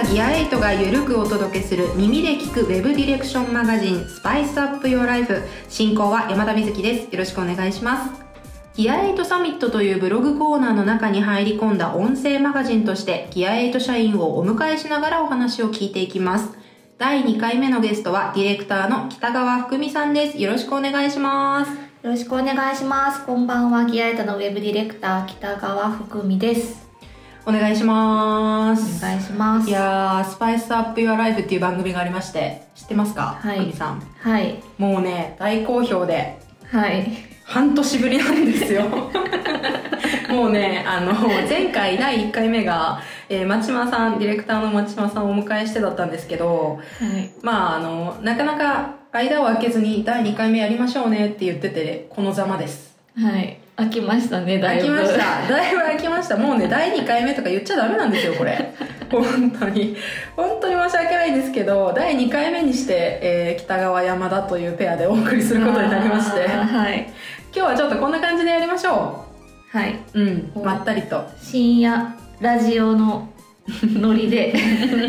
社ギア8がゆるくお届けする耳で聞くウェブディレクションマガジンスパイスアップ Your Life 進行は山田美月です。よろしくお願いします。ギア8サミットというブログコーナーの中に入り込んだ音声マガジンとしてギア8社員をお迎えしながらお話を聞いていきます。第2回目のゲストはディレクターの北川福美さんです。よろしくお願いします。よろしくお願いします。こんばんは、ギアエタのウェブディレクター、北川福美です。お願いしますお願いします。いやー、スパイスアップ Your Life っていう番組がありまして、知ってますか？はいさん。はい。もうね、大好評で、はい。半年ぶりなんですよ。もうね、あの、前回第1回目が、えー、町島さん、ディレクターの町島さんをお迎えしてだったんですけど、はい。まあ、あの、なかなか間を空けずに第2回目やりましょうねって言ってて、このざまです。はい。飽きましたね、だいぶ。飽きました。だいぶ飽きました。もうね、第2回目とか言っちゃダメなんですよ、これ。本当に。本当に申し訳ないんですけど、第2回目にして、えー北川山田というペアでお送りすることになりまして、はい。今日はちょっとこんな感じでやりましょはい。う。うん、おまったりと。深夜ラジオのノリで。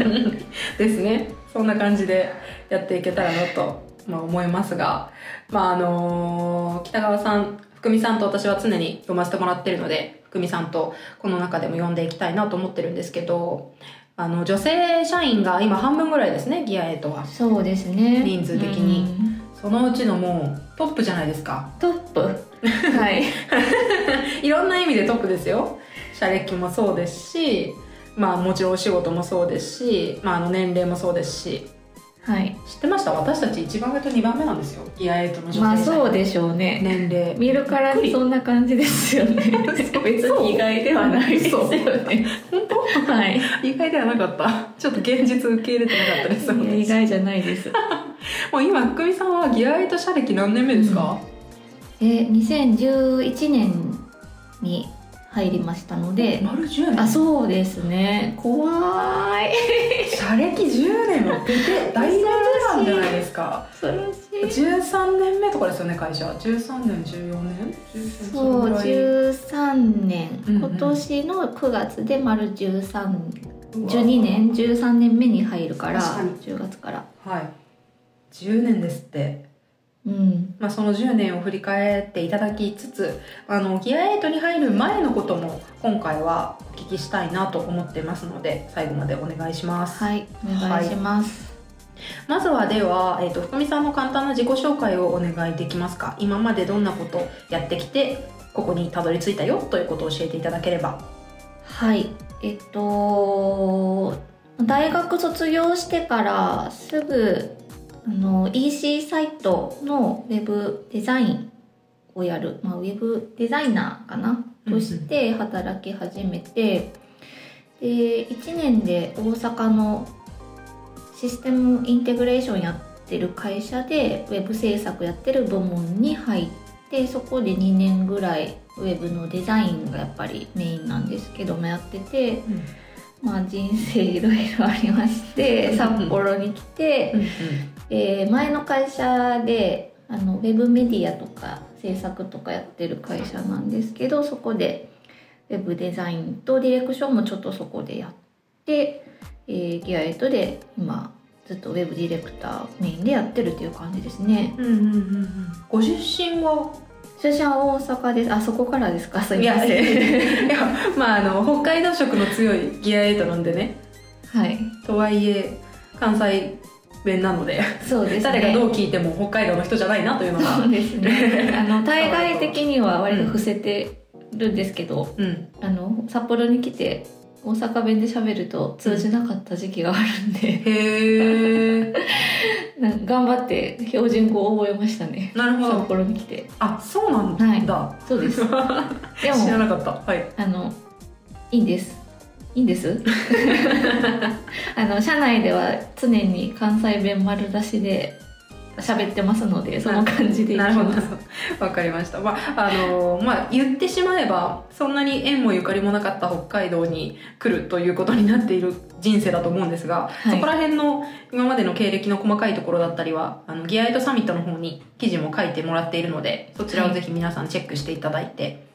ですね。そんな感じでやっていけたらなと、まあ、思いますが、まああのー北川さん、福美さんと私は常に読ませてもらってるので、福美さんとこの中でも読んでいきたいなと思ってるんですけど、あの、女性社員が今半分ぐらいですね、ギアエイトは。そうですね。人数的にうん。そのうちのもうトップじゃないですか。トップ。はい。いろんな意味でトップですよ。社歴もそうですし、まあもちろんお仕事もそうですし、まああの年齢もそうですし、はい。知ってました？私たち1番目と2番目なんですよギアエイトの女性まあそうでしょうね。年齢見るからにそんな感じですよね。別に意外ではないですよね。本当？はい。意外ではなかったちょっと現実受け入れてなかったです意外じゃないです。もう今福美さんはギアエイト社歴何年目ですか、え2011年に入りましたので、丸10あ年そうですね。怖い。社歴10年も。出て大ベテランじゃないですか。恐ろしい。13年目とかですよね会社。13年14年？13そうれぐらい。13年、うんうん。今年の9月で丸13うわ。12年13年目に入るから確かに。10月から。はい。10年ですってうん。まあ、その10年を振り返っていただきつつあのギア8に入る前のことも今回はお聞きしたいなと思ってますので最後までお願いします、はい。お願いします、まずはでは、えー、と福美さんの簡単な自己紹介をお願いできますか？今までどんなことやってきてここにたどり着いたよということを教えていただければ。はい。えっと大学卒業してからすぐあの EC サイトのウェブデザインをやる、まあ、ウェブデザイナーかな？うんうん。として働き始めて、で1年で大阪のシステムインテグレーションやってる会社でウェブ制作やってる部門に入ってそこで2年ぐらいウェブのデザインがやっぱりメインなんですけどもやってて、まあ、人生いろいろありまして札幌に来て、えー前の会社であのウェブメディアとか制作とかやってる会社なんですけどそこでウェブデザインとディレクションもちょっとそこでやって、えーギアエイトで今ずっとウェブディレクターメインでやってるっていう感じですね。うんうんうんうん。ご出身は出身は大阪です。あそこからですか？すみません。いやまああの北海道色の強いギア8なんでねはい。とはいえ関西弁なのでそうですね。誰がどう聞いても北海道の人じゃないなというのがそうですね。あの 対外的には割と伏せてるんですけど、うんあの札幌に来て大阪弁で喋ると通じなかった時期があるんで、へえ なん頑張って標準語を覚えましたね。札なるほど幌に来て。あそうなんだ、はいそうです。でも知らなかったはいあのいいんです。いいんです？あの社内では常に関西弁丸出しで喋ってますので、その感じでなるほど。わかりました。まああのまあ言ってしまえばそんなに縁もゆかりもなかった北海道に来るということになっている人生だと思うんですが、はい。そこら辺の今までの経歴の細かいところだったりはあのギアエイトサミットの方に記事も書いてもらっているのでそちらをぜひ皆さんチェックしていただいて、はい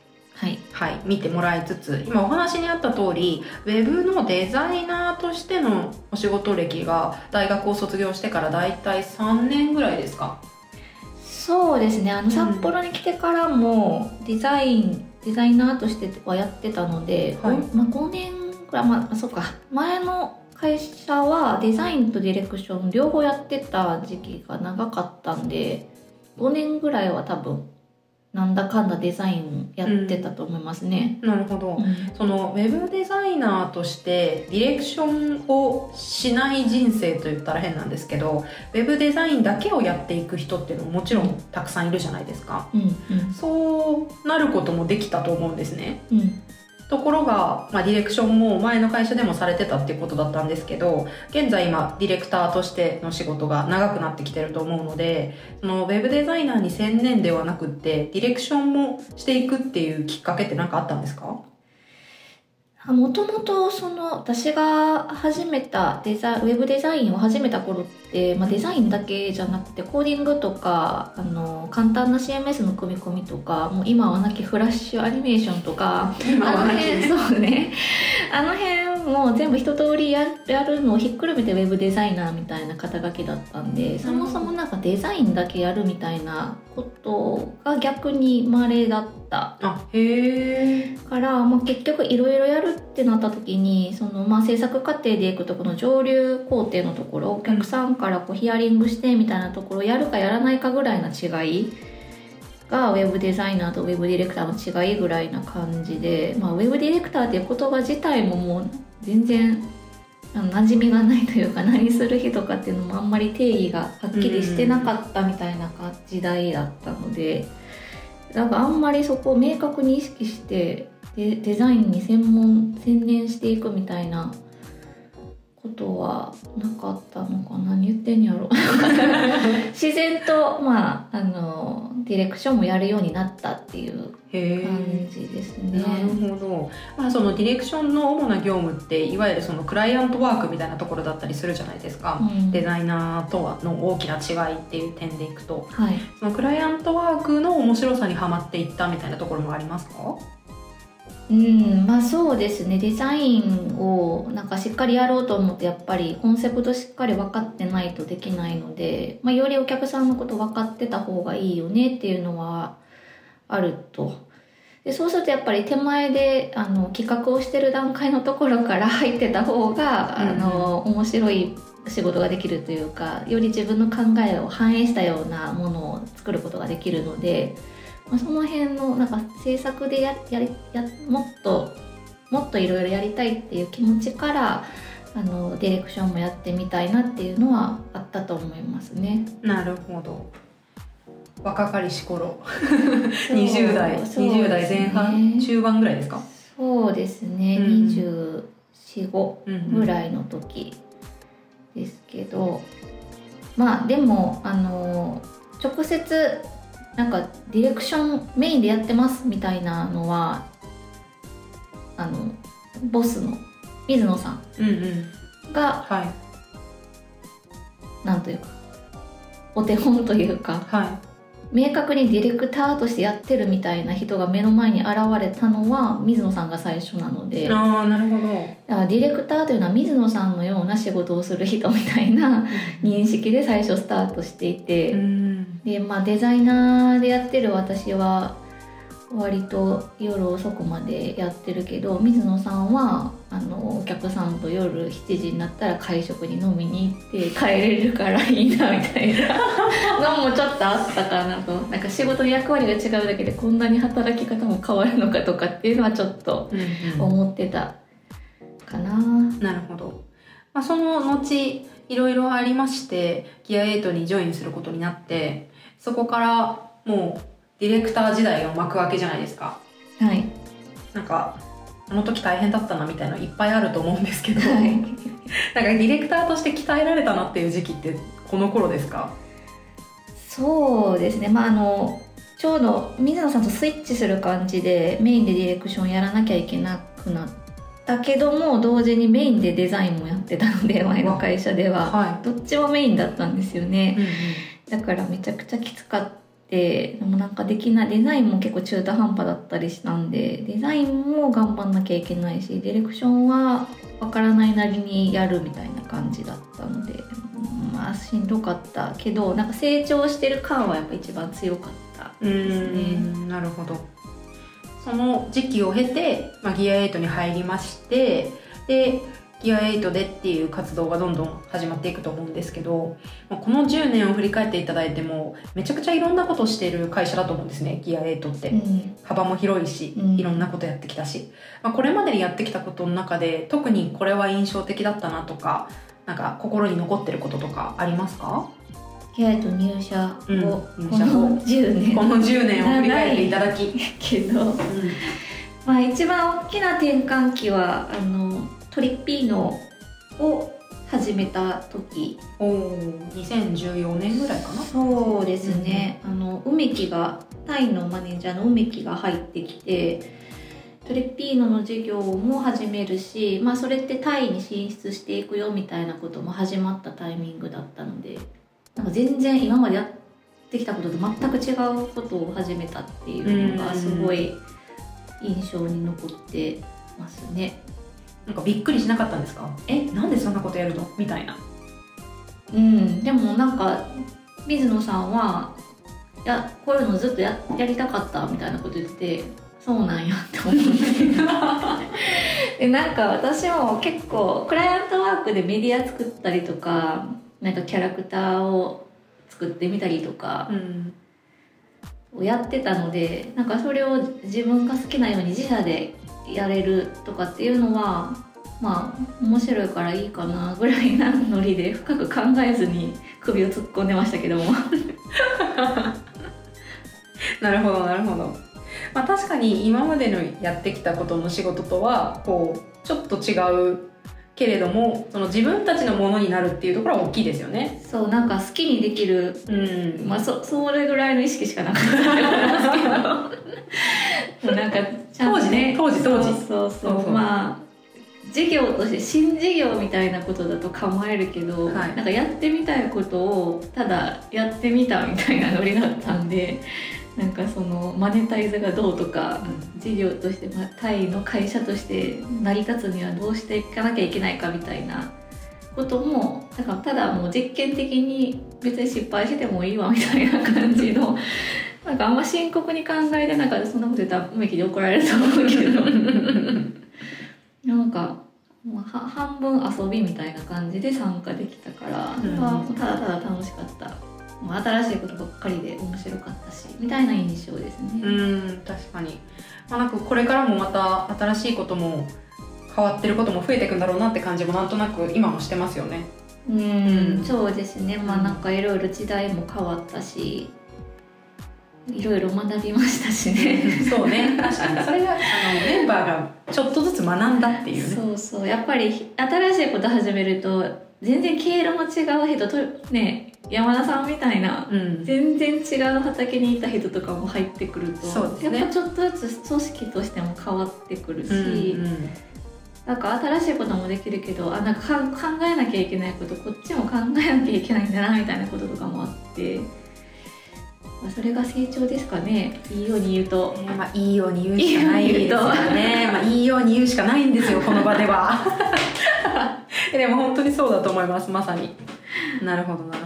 はい、見てもらいつつ今お話にあった通りウェブのデザイナーとしてのお仕事歴が大学を卒業してからだいたい3年ぐらいですか？そうですね。あのん。札幌に来てからもデザイン、デザイナーとしてはやってたので、はい。まあ、5年ぐらいまあそうか。前の会社はデザインとディレクション両方やってた時期が長かったんで5年ぐらいは多分なんだかんだデザインやってたと思いますね。なるほど、うん。そのウェブデザイナーとしてディレクションをしない人生と言ったら変なんですけどウェブデザインだけをやっていく人っていうのももちろんたくさんいるじゃないですか。うんそうなることもできたと思うんですね。うんうんところが、まあ、ディレクションも前の会社でもされてたっていうことだったんですけど現在今ディレクターとしての仕事が長くなってきてると思うのでそのウェブデザイナーに専念ではなくってディレクションもしていくっていうきっかけって何かあったんですか？もともとその私が始めたデザウェブデザインを始めた頃って、まあ、デザインだけじゃなくてコーディングとかあの簡単な CMS の組み込みとかもう今はなきフラッシュアニメーションとか今はなきあの辺そうね。あの辺も全部一通りややるのをひっくるめてウェブデザイナーみたいな肩書きだったんでそもそもなんかデザインだけやるみたいなことが逆に稀だった。あへえ。から、まあ、結局いろいろやるってなった時にその、まあ、制作過程でいくとこの上流工程のところお客さんからこうヒアリングしてみたいなところやるかやらないかぐらいの違いがウェブデザイナーとウェブディレクターの違いぐらいな感じで、まあ、ウェブディレクターっていう言葉自体ももう全然あの馴染みがないというか何する人かっていうのもあんまり定義がはっきりしてなかったみたいな時代だったので。なんかあんまりそこを明確に意識してデデザインに専門専念していくみたいなことはなかったのかな？何言ってんやろ？自然とまああのディレクションもやるようになったっていうへ感えじですね。なるほど、まあ、そのディレクションの主な業務っていわゆるそのクライアントワークみたいなところだったりするじゃないですか、うん。デザイナーとはの大きな違いっていう点でいくと。はい、そのクライアントワークの面白さにはまっていったみたいなところもありますか？うんまあそうですねデザインをなんかしっかりやろうと思ってやっぱりコンセプトしっかり分かってないとできないので、まあ、よりお客さんのこと分かってた方がいいよねっていうのはあると。でそうするとやっぱり手前であの企画をしてる段階のところから 入ってた方が、うんあの面白い仕事ができるというかより自分の考えを反映したようなものを作ることができるので。まあ、その辺のなんか制作でややりやもっともっといろいろやりたいっていう気持ちからあのディレクションもやってみたいなっていうのはあったと思いますね。なるほど。若かりし頃。20代そう20代前半、中盤ぐらいですか、そうですね、うん。245うん。ぐらいの時ですけど、まあでもあの直接なんかディレクションメインでやってますみたいなのはあのボスの水野さうんうん。んがはい。なんというかお手本というかは明確にディレクターとしてやってるみたいな人が目の前に現れたのは水野さんが最初なので。いああなるほど。だからディレクターというのは水野さんのような仕事をする人みたいな認識で最初スタートしていて、うんでまあデザイナーでやってる私は割と夜遅くまでやってるけど水野さんはあのお客さんと夜7時になったら会食に飲みに行って帰れるからいいなみたいな。のもちょっとあったかなと。なんか仕事の役割が違うだけでこんなに働き方も変わるのかとかっていうのはちょっとうんうん。思ってたかな。なるほど、まあ、その後いろいろありましてギア8にジョインすることになってそこからもうディレクター時代が幕開けじゃないですか。はい、なんかあの時大変だったなみたいなのいっぱいあると思うんですけど、はい。なんかディレクターとして鍛えられたなっていう時期ってこの頃ですか？そうですね。まああのちょうど水野さんとスイッチする感じでメインでディレクションやらなきゃいけなくなったけども同時にメインでデザインもやってたので前の会社では。はどっちもメインだったんですよね。い、うんだからめちゃくちゃきつかっででもなんかできないデザインも結構中途半端だったりしたんでデザインも頑張んなきゃいけないしディレクションはわからないなりにやるみたいな感じだったのでまあしんどかったけどなんか成長してる感はやっぱ一番強かったうーんなるほど。その時期を経て、まあ、ギア8に入りましてでギア8でっていう活動がどんどん始まっていくと思うんですけど、まあ、この10年を振り返っていただいてもめちゃくちゃいろんなことをしている会社だと思うんですねギア8って、うん。幅も広いしうん。いろんなことやってきたし、まあ、これまでにやってきたことの中で特にこれは印象的だったなとかなんか心に残ってることとかありますか？ギアと入社後、うんこ入社後の10年。この10年を振り返っていただき、けどまあ一番大きな転換期はあのトリッピーノを始めた時。おお2014年ぐらいかな。そうですね、あの梅木がタイのマネージャーの梅木が入ってきてトリッピーノの事業も始めるし、まあ、それってタイに進出していくよみたいなことも始まったタイミングだったのでなんか全然今までやってきたことと全く違うことを始めたっていうのがすごい印象に残ってますね。なんかびっくりしなかったんですか？えなんでそんなことやるの？みたいな。うん、でもなんか水野さんはいやこういうのずっとややりたかったみたいなこと言っててそうなんやって思って。でなんか私も結構クライアントワークでメディア作ったりとかなんかキャラクターを作ってみたりとかうんをやってたのでなんかそれを自分が好きなように自社でやれるとかっていうのはまあ面白いからいいかなぐらいなノリで深く考えずに首を突っ込んでましたけども。なるほどなるほど。まあ確かに今までのやってきたことの仕事とはこうちょっと違うけれどもその自分たちのものになるっていうところは大きいですよね。そうなんか好きにできる。うん。まあそそれぐらいの意識しかなかったと思いますけど。なんかちゃんと当時ね。当時当時。そうそうそう。そうそう。まあ事業として新事業みたいなことだと構えるけど、はい。なんかやってみたいことをただやってみたみたいなノリだったんでなんかそのマネタイズがどうとか事業として、まあ、タイの会社として成り立つにはどうしていかなきゃいけないかみたいなこともだからただもう実験的に別に失敗してもいいわみたいな感じの なんかあんま深刻に考えてなんかそんなこと言ったら梅木で怒られると思うけど。なんかもうは半分遊びみたいな感じで参加できたから、うん。まあただただ楽しかった。新しいことばっかりで面白かったしみたいな印象ですね。うん確かに、まあ、なんかこれからもまた新しいことも変わってることも増えていくんだろうなって感じもなんとなく今もしてますよね。うん、うん。そうですね。まあなんかいろいろ時代も変わったしいろいろ学びましたしね。そうね。確かに。それがあのメンバーがちょっとずつ学んだっていうね。そうそう。やっぱり新しいこと始めると全然経路の違う人とね山田さんみたいなうん全然違う畑にいた人とかも入ってくるとねやっぱちょっとずつ組織としても変わってくるし、うんうんなんか新しいこともできるけどあなんか考えなきゃいけないことこっちも考えなきゃいけないんだなみたいなこととかもあって、まあ、それが成長ですかねいいように言うと。えーまあ、いいように言うしかないですよね。まあ、いいように言うしかないんですよ、この場では。でも本当にそうだと思います、まさに。なるほど、なるほど。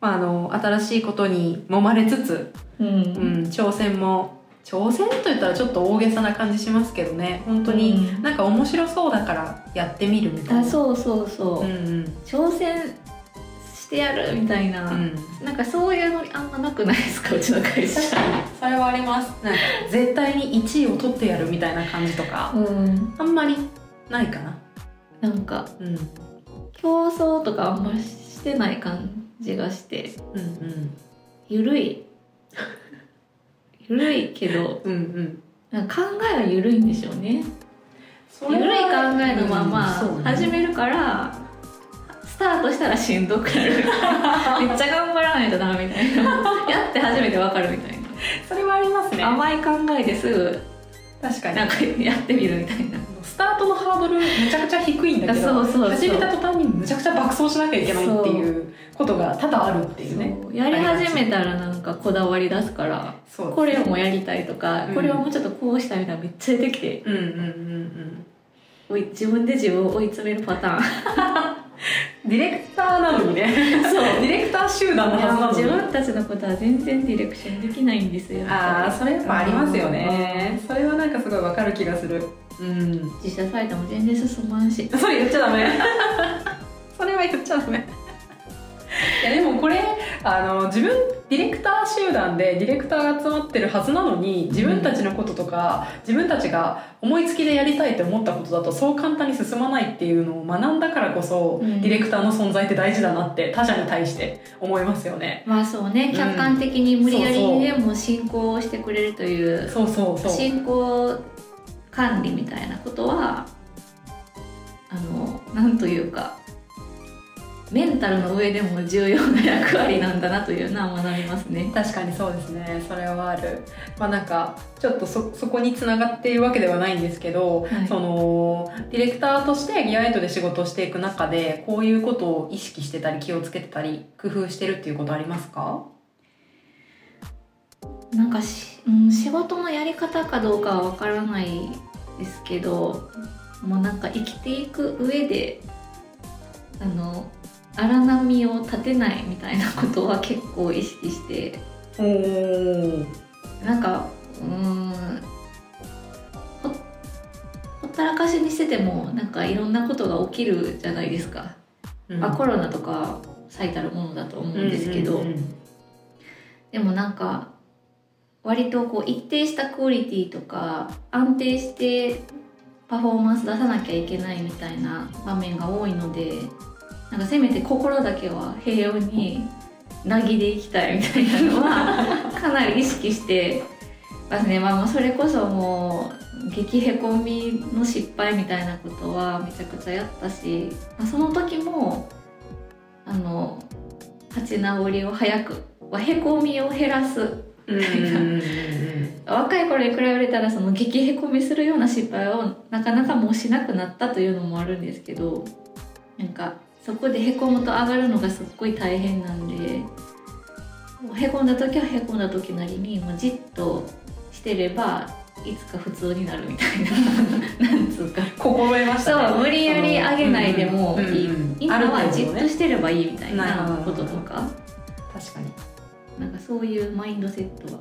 まあ、あの、新しいことに揉まれつつ、うん。うん、挑戦も、挑戦と言ったらちょっと大げさな感じしますけどね、本当にうん。なんか面白そうだからやってみるみたいな。あそうそうそう、うんうん。挑戦してやるみたいな、うん。なんかそういうのあんまなくないですか？うちの会社。それはあります。なんか絶対に1位を取ってやるみたいな感じとか。うん。あんまりないかな。なんかうん。競争とかあんまりしてない感じがして。うんうん。ゆるい。ゆるいけど。うんうん。なんか考えはゆるいんでしょうね。ゆるい考えのままうんそうね。始めるから、スタートしたらしんどくなる。めっちゃ頑張らないとダメみたいな。やって初めてわかるみたいな、それはありますね。甘い考えです。ぐ確かに。なんかやってみるみたいな。スタートのハードルめちゃくちゃ低いんだけどそうそうそう。始めた途端にむちゃくちゃ爆走しなきゃいけないっていうことが多々あるっていうねやり始めたらなんかこだわり出すからこれもやりたいとか、うん。これをもうちょっとこうしたいみたいなめっちゃ出てきて。うんうんうんうん自分で自分を追い詰めるパターンディレクターなのにね。そう。ディレクター集団のはずなのに。分たちのことは全然ディレクションできないんですよ。ああそれやっぱありますよね。それはなんかすごいわかる気がする。うん。自社サイトも全然進まんし。それ言っちゃダメ。それは言っちゃダメ。いやでもこれあの自分ディレクター集団でディレクターが集まってるはずなのに自分たちのこととか、自分たちが思いつきでやりたいって思ったことだとそう簡単に進まないっていうのを学んだからこそ、うん。ディレクターの存在って大事だなって他者に対して思いますよね。まあそうねうん。客観的に無理やりでも進行をしてくれるというそうそうそう。進行管理みたいなことはあのなんというかメンタルの上でも重要な役割なんだなというのは学びますね。確かにそうですね。それはある。まあなんかちょっとそそこにつながっているわけではないんですけど、はい。そのディレクターとしてギアエイトで仕事をしていく中でこういうことを意識してたり気をつけてたり工夫してるっていうことありますか？なんかし、うん、仕事のやり方かどうかはわからないですけどもうなんか生きていく上であの荒波を立てないみたいなことは結構意識して。なんかうーんほほったらかしにしててもなんかいろんなことが起きるじゃないですか、あコロナとか最たるものだと思うんですけど、うんうん。でもなんか割とこう一定したクオリティとか安定してパフォーマンス出さなきゃいけないみたいな場面が多いのでなんかせめて心だけは平穏になぎでいきたいみたいなのはかなり意識してますね、まあ、それこそもう激へこみの失敗みたいなことはめちゃくちゃやったし、まあ、その時もあの立ち直りを早くへこみを減らす若い頃に比べたらその激へこみするような失敗をなかなかもうしなくなったというのもあるんですけどなんかそこでへこむと上がるのがすっごい大変なんでへこんだ時はへこんだ時なりにもうじっとしてればいつか普通になるみたいな。なんつうか。心得ましたね。そう無理やり上げないでもいい、うんうんうん。今はじっとしてればいいみたいなこととか。確かに。なんかそういうマインドセットは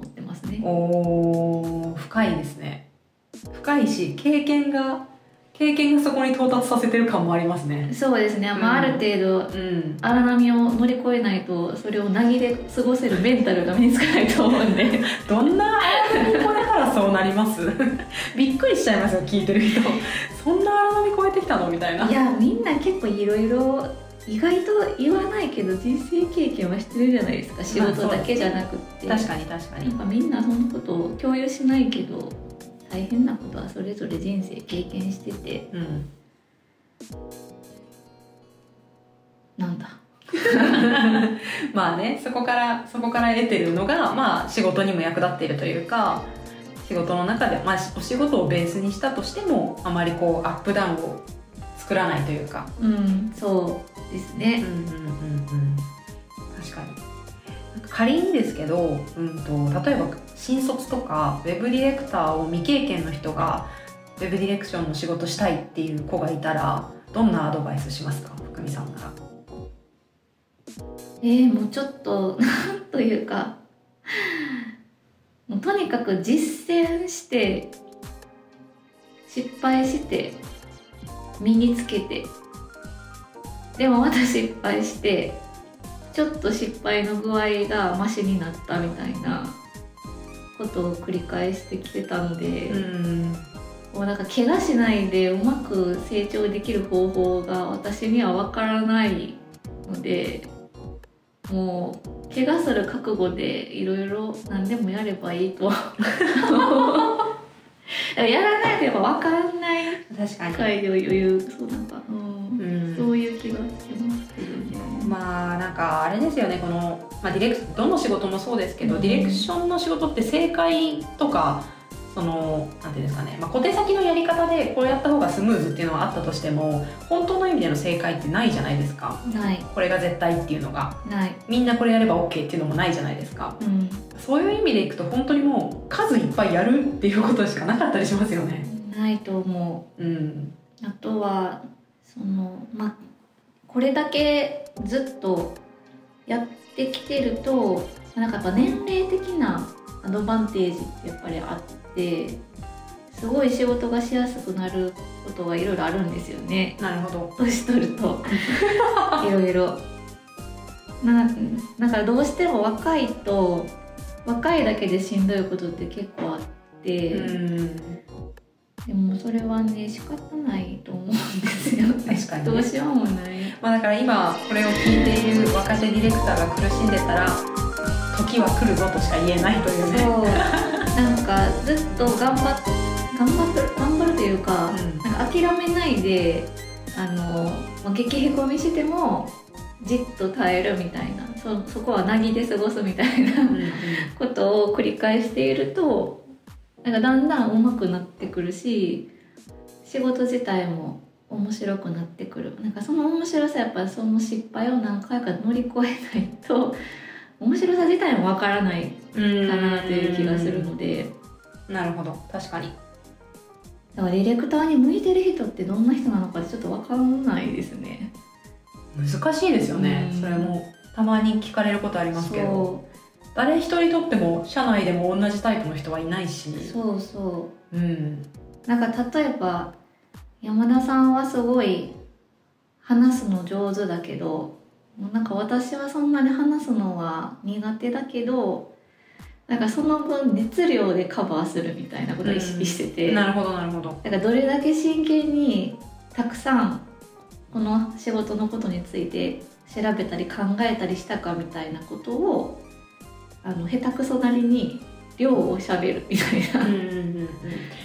持ってますね。おー深いですね。深いし経験が経験がそこに到達させてる感もありますね。そうですね、まあ、ある程度うん。荒波を乗り越えないとそれをなぎで過ごせるメンタルが身につかないと思うんで。どんな荒波越えたらそうなります？びっくりしちゃいますよ聞いてる人。そんな荒波越えてきたの？みたいな。いやみんな結構いろいろ意外と言わないけど人生経験はしてるじゃないですか。仕事だけじゃなくって、確かに確かに。なんかみんなそんなことを共有しないけど大変なことはそれぞれ人生経験しててうんなんだ？まあねそこからそこから得てるのがまあ仕事にも役立っているというか仕事の中で、まあ、お仕事をベースにしたとしてもあまりこうアップダウンを作らないというか。うんそうですね。うんうんうん仮にですけど、うん、と例えば新卒とかウェブディレクターを未経験の人がウェブディレクションの仕事したいっていう子がいたらどんなアドバイスしますか？福見さんなら。えー、もうちょっと なんというかもうとにかく実践して失敗して身につけてでもまた失敗してちょっと失敗の具合がマシになったみたいなことを繰り返してきてたので、んもうなんか怪我しないでうまく成長できる方法が私には分からないのでもう怪我する覚悟でいろいろ何でもやればいいと。やらないとやっぱ分かんない確か回で余裕そうなんか、うんうん。そういう気が。すけどね。まあなんかあれですよねこの、まあ、ディレクどの仕事もそうですけど、うん。ディレクションの仕事って正解とかそのなんていうんですかね、まあ、小手先のやり方でこれやった方がスムーズっていうのはあったとしても本当の意味での正解ってないじゃないですか。ない。これが絶対っていうのが。ない。みんなこれやれば OK っていうのもないじゃないですか。うん。そういう意味でいくと本当にもう数いっぱいやるっていうことしかなかったりしますよね。ないと思う。ん。うあとはそのまあこれだけずっとやってきてるとなんかやっぱ年齢的なアドバンテージってやっぱりあってすごい仕事がしやすくなることがいろいろあるんですよね。なるほど。年取ると。いろいろ。なだからどうしても若いと若いだけでしんどいことって結構あって、うんでもそれはね仕方ないと思うんですよね。確かに。ねどうしようもない。まあ、だから今これを聞いている若手ディレクターが苦しんでたら時は来るぞとしか言えないというね。そう。なんかずっと頑張っ頑張る頑張るというか,、うんなんか諦めないであのまあ激へこみしてもじっと耐えるみたいなそそこはなぎで過ごすみたいなことを繰り返しているとなんかだんだん上手くなってくるし仕事自体も面白くなってくる。なんかその面白さやっぱりその失敗を何回か乗り越えないと面白さ自体もわからないかなという気がするので。なるほど。確かに。だからディレクターに向いてる人ってどんな人なのかちょっとわかんないですね。難しいですよね、うん。それもたまに聞かれることありますけど。そ誰一人とっても社内でも同じタイプの人はいないしうそうそう。うん。なんか例えば山田さんはすごい話すの上手だけどなんか私はそんなに話すのは苦手だけどなんかその分熱量でカバーするみたいなことを意識してて、なるほどなるほど。だからどれだけ真剣にたくさんこの仕事のことについて調べたり考えたりしたかみたいなことをあの下手くそなりに量をしゃべるみたいな。うんうんうんうん。い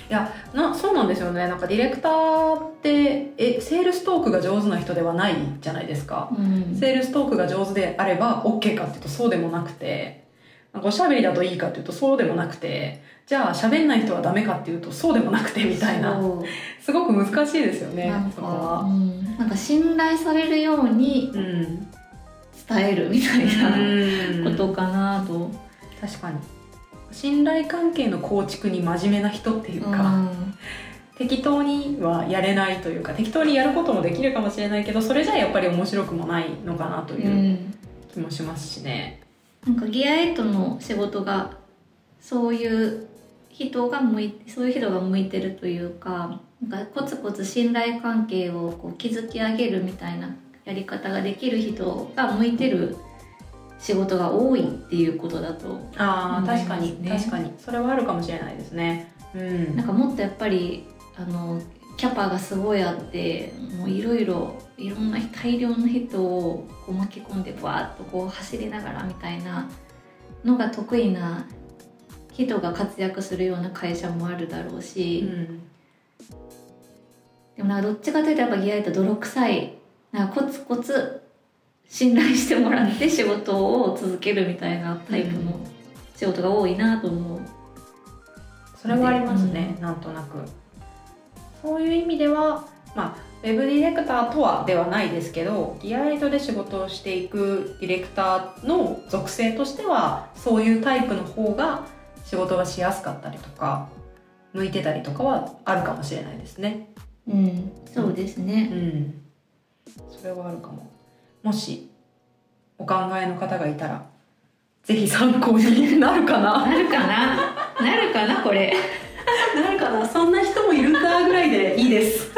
やなそうなんですよね。なんかディレクターってえセールストークが上手な人ではないじゃないですか。うん。セールストークが上手であれば OK かっていうとそうでもなくて。なんかおしゃべりだといいかっていうとそうでもなくて。じゃあ喋んない人はダメかっていうとそうでもなくてみたいな。すごく難しいですよねなんか、うん、なんか信頼されるようにうん伝えるみたいうんなことかなと。確かに信頼関係の構築に真面目な人っていうか、うん適当にはやれないというか適当にやることもできるかもしれないけどそれじゃあやっぱり面白くもないのかなとういうん気もしますしね。なんかギアエイトの仕事がそういう人が向いそういう人が向いてるというかなんかコツコツ信頼関係をこう築き上げるみたいなやり方ができる人が向いてる仕事が多いっていうことだとああ確かに、ね確かに。それはあるかもしれないですね。うん。なんかもっとやっぱりあのキャパがすごいあってもういろいろいろんな大量の人をこう巻き込んでバーッとこう走りながらみたいなのが得意な人が活躍するような会社もあるだろううし、ん。でもなんかどっちかというとやっぱギアイと泥臭いなんかコツコツ信頼してもらって仕事を続けるみたいなタイプの仕事が多いなと思う。それはありますね、なんとなく。そういう意味では、まあ、ウェブディレクターとはではないですけど、ギアエイドで仕事をしていくディレクターの属性としては、そういうタイプの方が仕事がしやすかったりとか、向いてたりとかはあるかもしれないですね。うん、そうですね。うん。それはあるかも。もし、お考えの方がいたら、ぜひ参考になるかななるかな？なるかなこれ。なるかなそんな人もいるんだぐらいでいいです。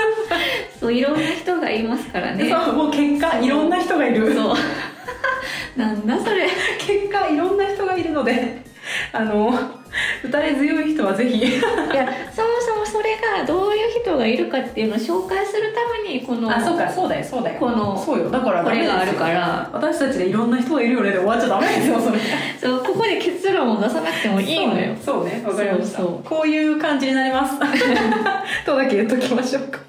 そういろんな人がいますからね。そうもう結果いろんな人がいるそう。なんだそれ。結果いろんな人がいるのであの打たれ強い人はぜひいやそもそもそれがどういう人がいるかっていうのを紹介するためにこのあそうかそうだよそうだよ。このそうよ。だからこれがあるらから。私たちでいろんな人がいるよねで終わっちゃダメですよそれ。そうここで結論を出さなくてもいいのよ。そうねわかりましたこういう感じになります。とだけ言っときましょうか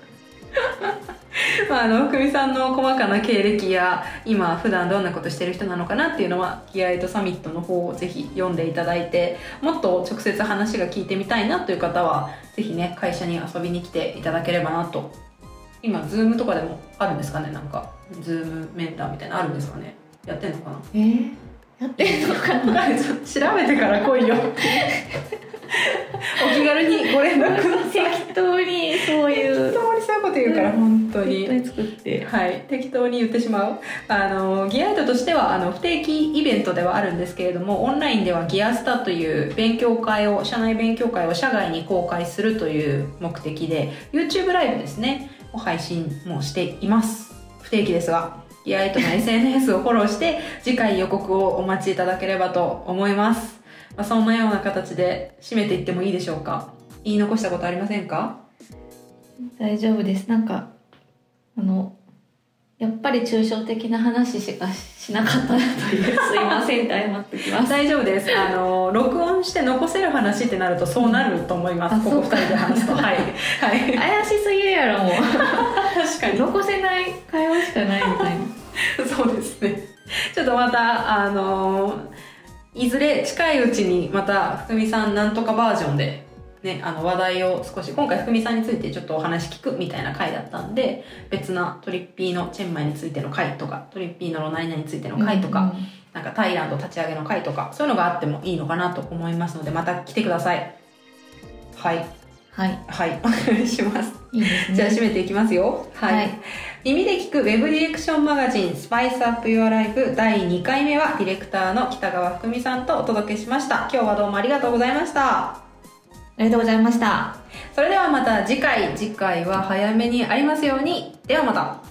まあ、あの、ふみさんの細かな経歴や、今、普段どんなことしてる人なのかなっていうのは、ギアエイトサミットの方をぜひ読んでいただいて、もっと直接話が聞いてみたいなという方は、ぜひね、会社に遊びに来ていただければなと。今、ズームとかでもあるんですかね？なんか、ズームメンターみたいなのあるんですかね？やってんのかな？えー、やってんのかな？調べてから来いよ。お気軽にご連絡ください。適当にそういう。適当にそういうこと言うから本当に。適当に作って。はい。適当に言ってしまう。あのギアイドとしてはあの不定期イベントではあるんですけれどもオンラインではギアスタという勉強会を社内勉強会を社外に公開するという目的で YouTube ライブですね。を配信もしています。不定期ですが。ギアイトの SNS をフォローして次回予告をお待ちいただければと思います、まあ、そんなような形で締めていってもいいでしょうか。言い残したことありませんか？大丈夫です。なんかあのやっぱり抽象的な話しかしなかったなというすいません謝ってきます。大丈夫です。あの録音して残せる話ってなるとそうなると思います。あここ2そうか人で話すと。はい。はい。怪しすぎるやろもう。確かに。残せない会話しかないみたいな。そうですね。ちょっとまたあのいずれ近いうちにまたふみさんなんとかバージョンでね、あの話題を少し今回ふみさんについてちょっとお話聞くみたいな回だったんで別なトリッピーのチェンマイについての回とかトリッピーの何々についての回とか、なんかタイランド立ち上げの回とかそういうのがあってもいいのかなと思いますのでまた来てくださいはいはいはいお願いしますいいですねじゃあ締めていきますよ。はい。はい耳で聞くウェブディレクションマガジンスパイスアップ Your Life 第2回目はディレクターの北川福美さんとお届けしました。今日はどうもありがとうございました。ありがとうございましたそれではまた次回、次回は早めにありますように。ではまた。